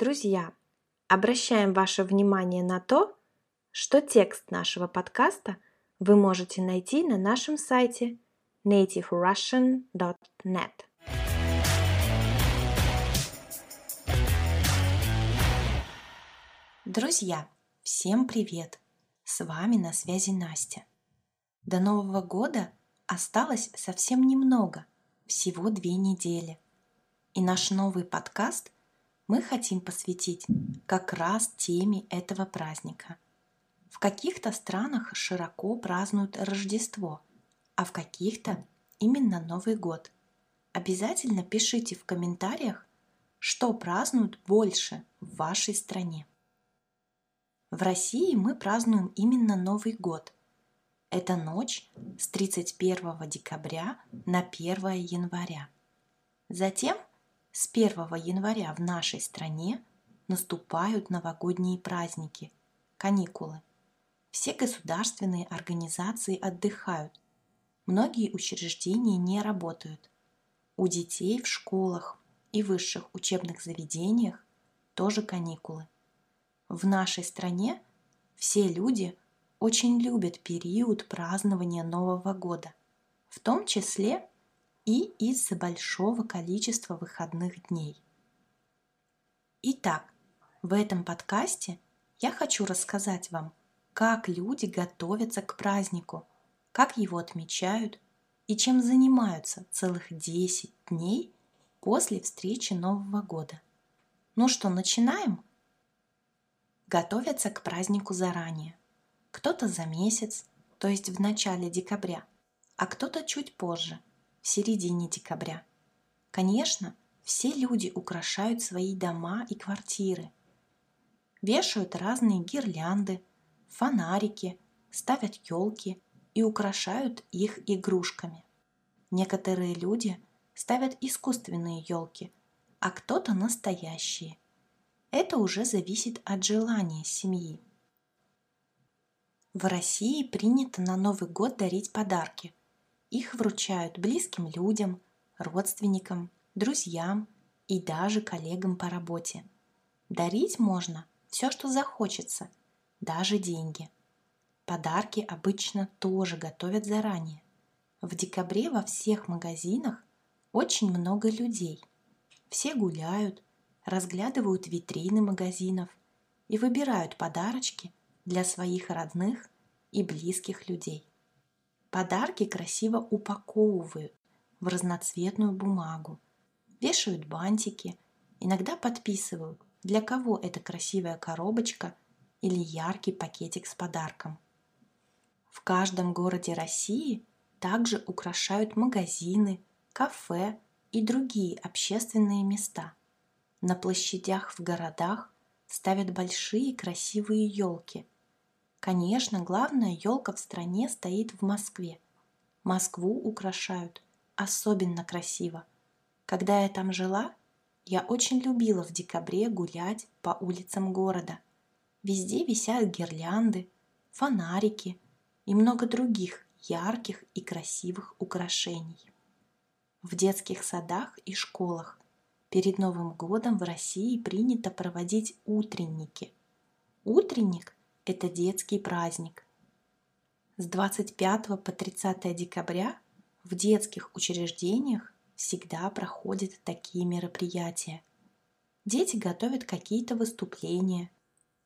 Друзья, обращаем ваше внимание на то, что текст нашего подкаста вы можете найти на нашем сайте nativerussian.net. Друзья, всем привет! С вами на связи Настя. До Нового года осталось совсем немного, всего две недели. И наш новый подкаст мы хотим посвятить как раз теме этого праздника. В каких-то странах широко празднуют Рождество, а в каких-то именно Новый год. Обязательно пишите в комментариях, что празднуют больше в вашей стране. В России мы празднуем именно Новый год. Это ночь с 31 декабря на 1 января. Затем с 1 января в нашей стране наступают новогодние праздники, каникулы. Все государственные организации отдыхают. Многие учреждения не работают. У детей в школах и высших учебных заведениях тоже каникулы. В нашей стране все люди очень любят период празднования Нового года, в том числе и из-за большого количества выходных дней. Итак, в этом подкасте я хочу рассказать вам, как люди готовятся к празднику, как его отмечают и чем занимаются целых 10 дней после встречи Нового года. Ну что, начинаем? готовятся к празднику заранее. Кто-то за месяц, то есть в начале декабря, а кто-то чуть позже, середине декабря. Конечно, все люди украшают свои дома и квартиры. Вешают разные гирлянды, фонарики, ставят елки и украшают их игрушками. Некоторые люди ставят искусственные елки, а кто-то настоящие – это уже зависит от желания семьи. В России принято на Новый год дарить подарки. Их вручают близким людям, родственникам, друзьям и даже коллегам по работе. Дарить можно все, что захочется, даже деньги. Подарки обычно тоже готовят заранее. В декабре во всех магазинах очень много людей. Все гуляют, разглядывают витрины магазинов и выбирают подарочки для своих родных и близких людей. Подарки красиво упаковывают в разноцветную бумагу, вешают бантики, иногда подписывают, для кого эта красивая коробочка или яркий пакетик с подарком. В каждом городе России также украшают магазины, кафе и другие общественные места – на площадях в городах ставят большие красивые елки. Конечно, главная елка в стране стоит в Москве. Москву украшают особенно красиво. Когда я там жила, я очень любила в декабре гулять по улицам города. Везде висят гирлянды, фонарики и много других ярких и красивых украшений. В детских садах и школах Перед Новым годом в России принято проводить утренники. Утренник – это детский праздник. С 25 по 30 декабря в детских учреждениях всегда проходят такие мероприятия. Дети готовят какие-то выступления,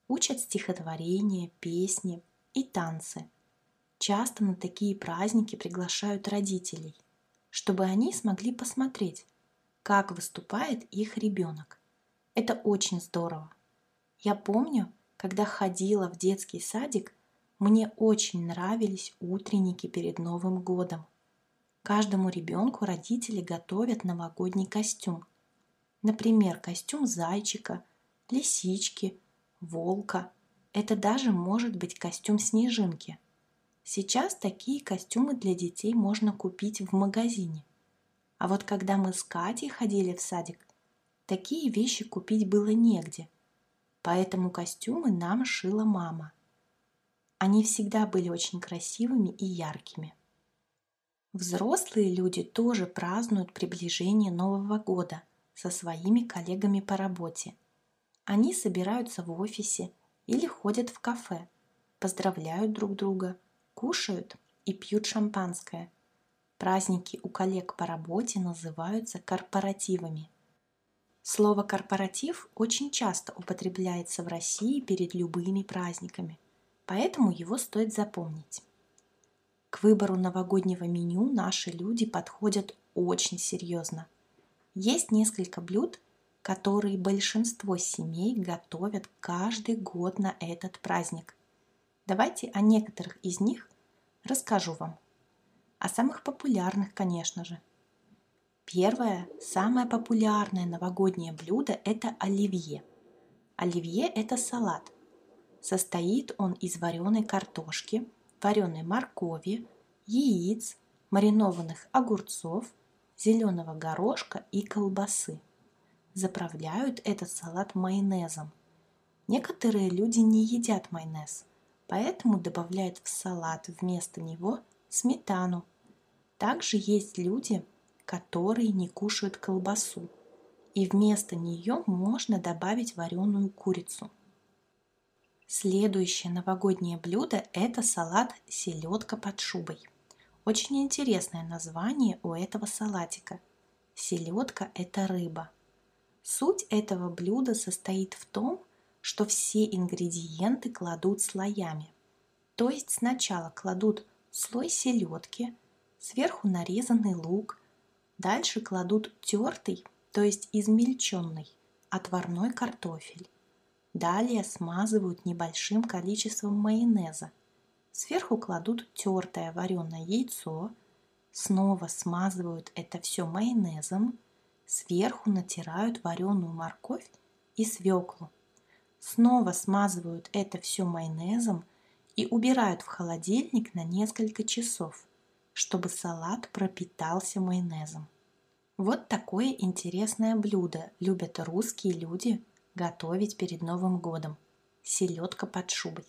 учат стихотворения, песни и танцы. Часто на такие праздники приглашают родителей, чтобы они смогли посмотреть, как выступает их ребенок. Это очень здорово. Я помню, когда ходила в детский садик, мне очень нравились утренники перед Новым годом. Каждому ребенку родители готовят новогодний костюм. Например, костюм зайчика, лисички, волка. Это даже может быть костюм снежинки. Сейчас такие костюмы для детей можно купить в магазине – а вот когда мы с Катей ходили в садик, такие вещи купить было негде. Поэтому костюмы нам шила мама. Они всегда были очень красивыми и яркими. Взрослые люди тоже празднуют приближение Нового года со своими коллегами по работе. Они собираются в офисе или ходят в кафе, поздравляют друг друга, кушают и пьют шампанское. Праздники у коллег по работе называются корпоративами. Слово «корпоратив» очень часто употребляется в России перед любыми праздниками, поэтому его стоит запомнить. К выбору новогоднего меню наши люди подходят очень серьезно. Есть несколько блюд, которые большинство семей готовят каждый год на этот праздник. Давайте о некоторых из них расскажу вам. О самых популярных, конечно же – Первое, самое популярное новогоднее блюдо – это оливье. Оливье – это салат. Состоит он из вареной картошки, вареной моркови, яиц, маринованных огурцов, зеленого горошка и колбасы. Заправляют этот салат майонезом. Некоторые люди не едят майонез, поэтому добавляют в салат вместо него сметану. Также есть люди, которые не кушают колбасу, и вместо нее можно добавить вареную курицу. Следующее новогоднее блюдо – это салат селедка под шубой. Очень интересное название у этого салатика. Селедка – это рыба. Суть этого блюда состоит в том, что все ингредиенты кладут слоями. То есть сначала кладут слой селедки, сверху нарезанный лук, Дальше кладут тертый, то есть измельченный, отварной картофель. Далее смазывают небольшим количеством майонеза. Сверху кладут тертое вареное яйцо, снова смазывают это все майонезом, сверху натирают вареную морковь и свеклу. Снова смазывают это все майонезом и убирают в холодильник на несколько часов – чтобы салат пропитался майонезом. Вот такое интересное блюдо любят русские люди готовить перед Новым годом. Селедка под шубой.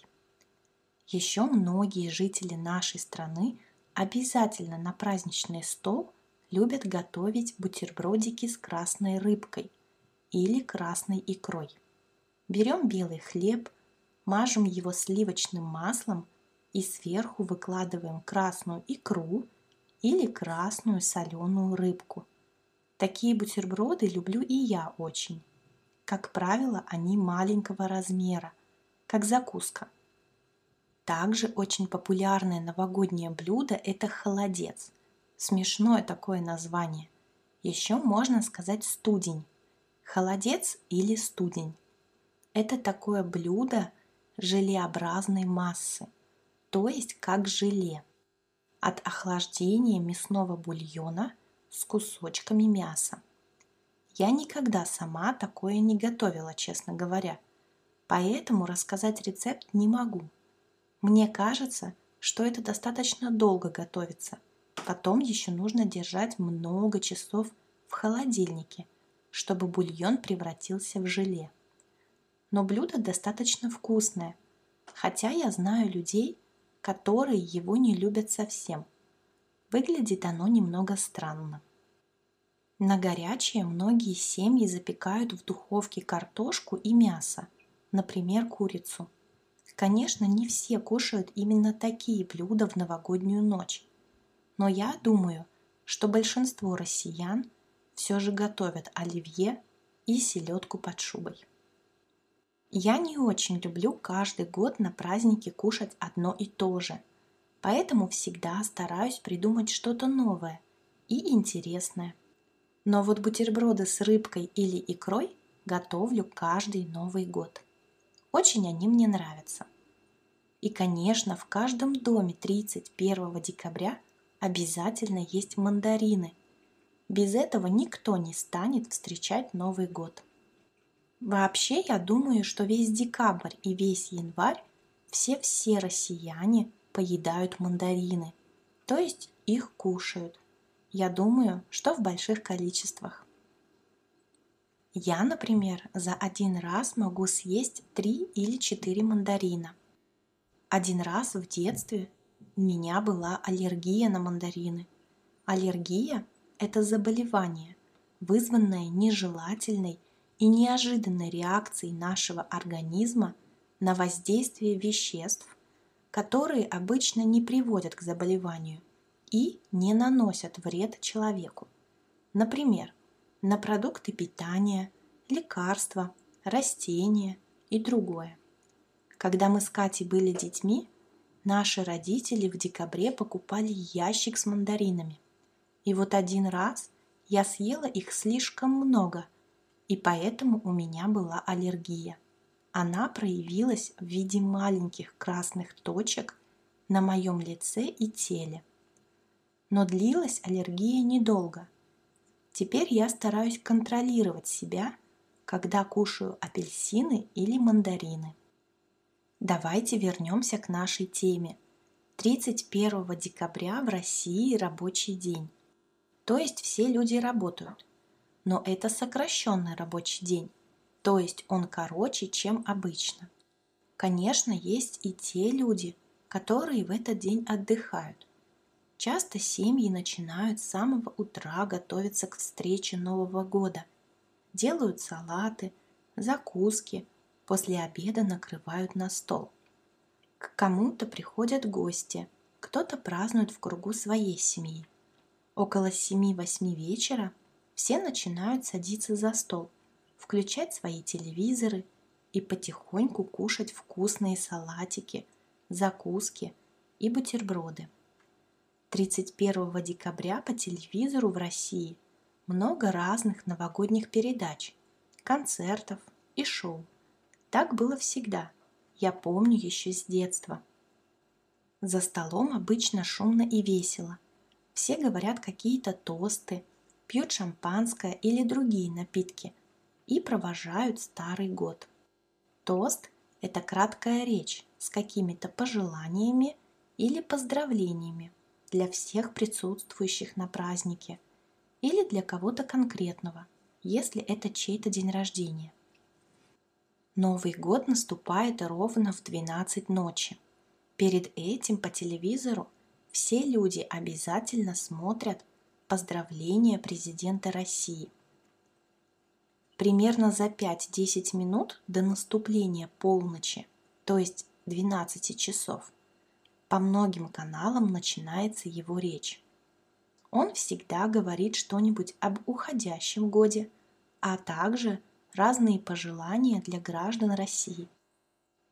Еще многие жители нашей страны обязательно на праздничный стол любят готовить бутербродики с красной рыбкой или красной икрой. Берем белый хлеб, мажем его сливочным маслом и сверху выкладываем красную икру или красную соленую рыбку. Такие бутерброды люблю и я очень. Как правило, они маленького размера, как закуска. Также очень популярное новогоднее блюдо – это холодец. Смешное такое название. Еще можно сказать студень. Холодец или студень. Это такое блюдо желеобразной массы то есть как желе, от охлаждения мясного бульона с кусочками мяса. Я никогда сама такое не готовила, честно говоря, поэтому рассказать рецепт не могу. Мне кажется, что это достаточно долго готовится. Потом еще нужно держать много часов в холодильнике, чтобы бульон превратился в желе. Но блюдо достаточно вкусное, хотя я знаю людей, которые его не любят совсем. Выглядит оно немного странно. На горячее многие семьи запекают в духовке картошку и мясо, например, курицу. Конечно, не все кушают именно такие блюда в новогоднюю ночь. Но я думаю, что большинство россиян все же готовят оливье и селедку под шубой. Я не очень люблю каждый год на празднике кушать одно и то же, поэтому всегда стараюсь придумать что-то новое и интересное. Но вот бутерброды с рыбкой или икрой готовлю каждый Новый год. Очень они мне нравятся. И, конечно, в каждом доме 31 декабря обязательно есть мандарины. Без этого никто не станет встречать Новый год. Вообще, я думаю, что весь декабрь и весь январь все-все россияне поедают мандарины, то есть их кушают. Я думаю, что в больших количествах. Я, например, за один раз могу съесть три или четыре мандарина. Один раз в детстве у меня была аллергия на мандарины. Аллергия – это заболевание, вызванное нежелательной и неожиданной реакцией нашего организма на воздействие веществ, которые обычно не приводят к заболеванию и не наносят вред человеку. Например, на продукты питания, лекарства, растения и другое. Когда мы с Катей были детьми, наши родители в декабре покупали ящик с мандаринами. И вот один раз я съела их слишком много, и поэтому у меня была аллергия. Она проявилась в виде маленьких красных точек на моем лице и теле. Но длилась аллергия недолго. Теперь я стараюсь контролировать себя, когда кушаю апельсины или мандарины. Давайте вернемся к нашей теме. 31 декабря в России рабочий день. То есть все люди работают. Но это сокращенный рабочий день, то есть он короче, чем обычно. Конечно, есть и те люди, которые в этот день отдыхают. Часто семьи начинают с самого утра готовиться к встрече Нового года. Делают салаты, закуски, после обеда накрывают на стол. К кому-то приходят гости, кто-то празднует в кругу своей семьи. Около 7-8 вечера все начинают садиться за стол, включать свои телевизоры и потихоньку кушать вкусные салатики, закуски и бутерброды. 31 декабря по телевизору в России много разных новогодних передач, концертов и шоу. Так было всегда, я помню еще с детства. За столом обычно шумно и весело. Все говорят какие-то тосты, пьют шампанское или другие напитки и провожают старый год. Тост – это краткая речь с какими-то пожеланиями или поздравлениями для всех присутствующих на празднике или для кого-то конкретного, если это чей-то день рождения. Новый год наступает ровно в 12 ночи. Перед этим по телевизору все люди обязательно смотрят поздравления президента России. Примерно за 5-10 минут до наступления полночи, то есть 12 часов, по многим каналам начинается его речь. Он всегда говорит что-нибудь об уходящем годе, а также разные пожелания для граждан России.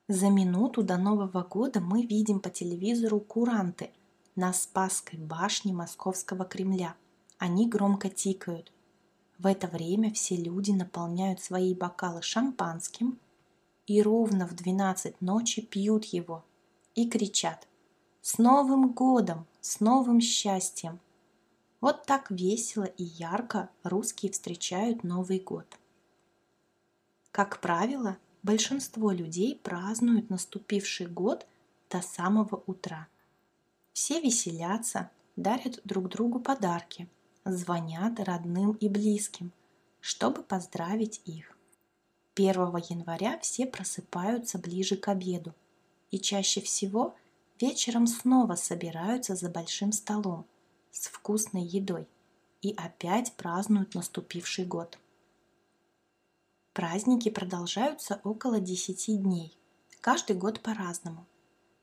За минуту до Нового года мы видим по телевизору куранты – на Спасской башне Московского Кремля. Они громко тикают. В это время все люди наполняют свои бокалы шампанским и ровно в 12 ночи пьют его и кричат «С Новым годом! С новым счастьем!» Вот так весело и ярко русские встречают Новый год. Как правило, большинство людей празднуют наступивший год до самого утра – все веселятся, дарят друг другу подарки, звонят родным и близким, чтобы поздравить их. 1 января все просыпаются ближе к обеду и чаще всего вечером снова собираются за большим столом с вкусной едой и опять празднуют наступивший год. Праздники продолжаются около 10 дней, каждый год по-разному.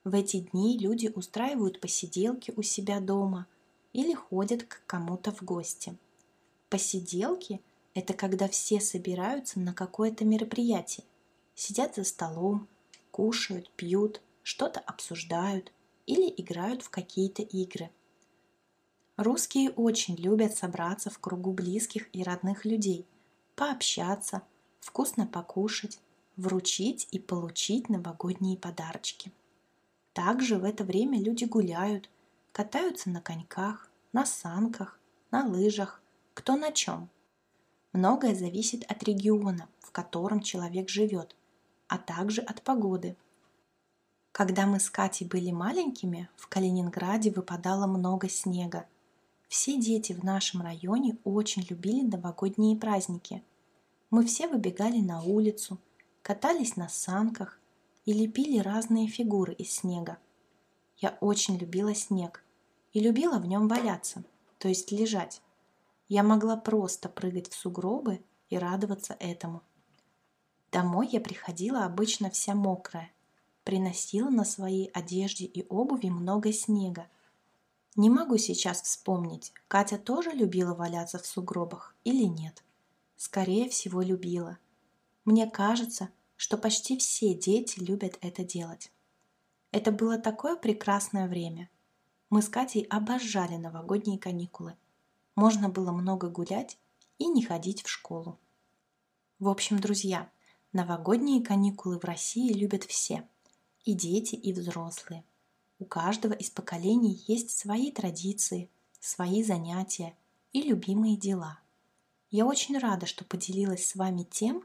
В эти дни люди устраивают посиделки у себя дома или ходят к кому-то в гости. Посиделки – это когда все собираются на какое-то мероприятие, сидят за столом, кушают, пьют, что-то обсуждают или играют в какие-то игры. Русские очень любят собраться в кругу близких и родных людей, пообщаться, вкусно покушать, вручить и получить новогодние подарочки. Также в это время люди гуляют, катаются на коньках, на санках, на лыжах, кто на чем. Многое зависит от региона, в котором человек живет, а также от погоды. Когда мы с Катей были маленькими, в Калининграде выпадало много снега. Все дети в нашем районе очень любили новогодние праздники. Мы все выбегали на улицу, катались на санках, и лепили разные фигуры из снега. Я очень любила снег и любила в нем валяться, то есть лежать. Я могла просто прыгать в сугробы и радоваться этому – Домой я приходила обычно вся мокрая, приносила на своей одежде и обуви много снега. Не могу сейчас вспомнить, Катя тоже любила валяться в сугробах или нет. Скорее всего, любила. Мне кажется, что почти все дети любят это делать. Это было такое прекрасное время. Мы с Катей обожали новогодние каникулы. Можно было много гулять и не ходить в школу. В общем, друзья, новогодние каникулы в России любят все – и дети, и взрослые. У каждого из поколений есть свои традиции, свои занятия и любимые дела. Я очень рада, что поделилась с вами тем,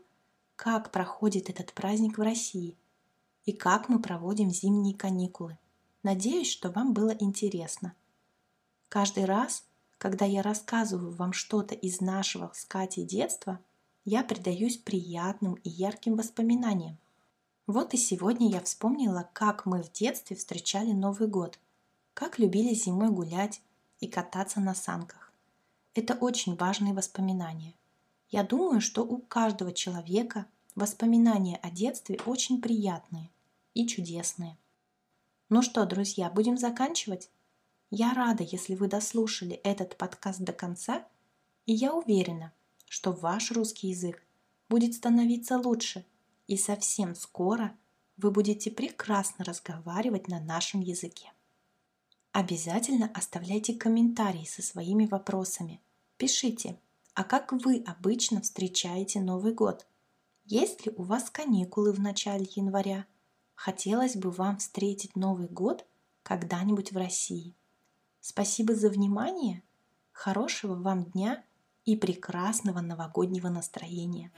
как проходит этот праздник в России и как мы проводим зимние каникулы. Надеюсь, что вам было интересно. Каждый раз, когда я рассказываю вам что-то из нашего с Катей детства, я предаюсь приятным и ярким воспоминаниям. Вот и сегодня я вспомнила, как мы в детстве встречали Новый год, как любили зимой гулять и кататься на санках. Это очень важные воспоминания. Я думаю, что у каждого человека воспоминания о детстве очень приятные и чудесные. Ну что, друзья, будем заканчивать? Я рада, если вы дослушали этот подкаст до конца, и я уверена, что ваш русский язык будет становиться лучше – и совсем скоро вы будете прекрасно разговаривать на нашем языке. Обязательно оставляйте комментарии со своими вопросами. Пишите, а как вы обычно встречаете Новый год? Есть ли у вас каникулы в начале января? Хотелось бы вам встретить Новый год когда-нибудь в России. Спасибо за внимание, хорошего вам дня и прекрасного новогоднего настроения.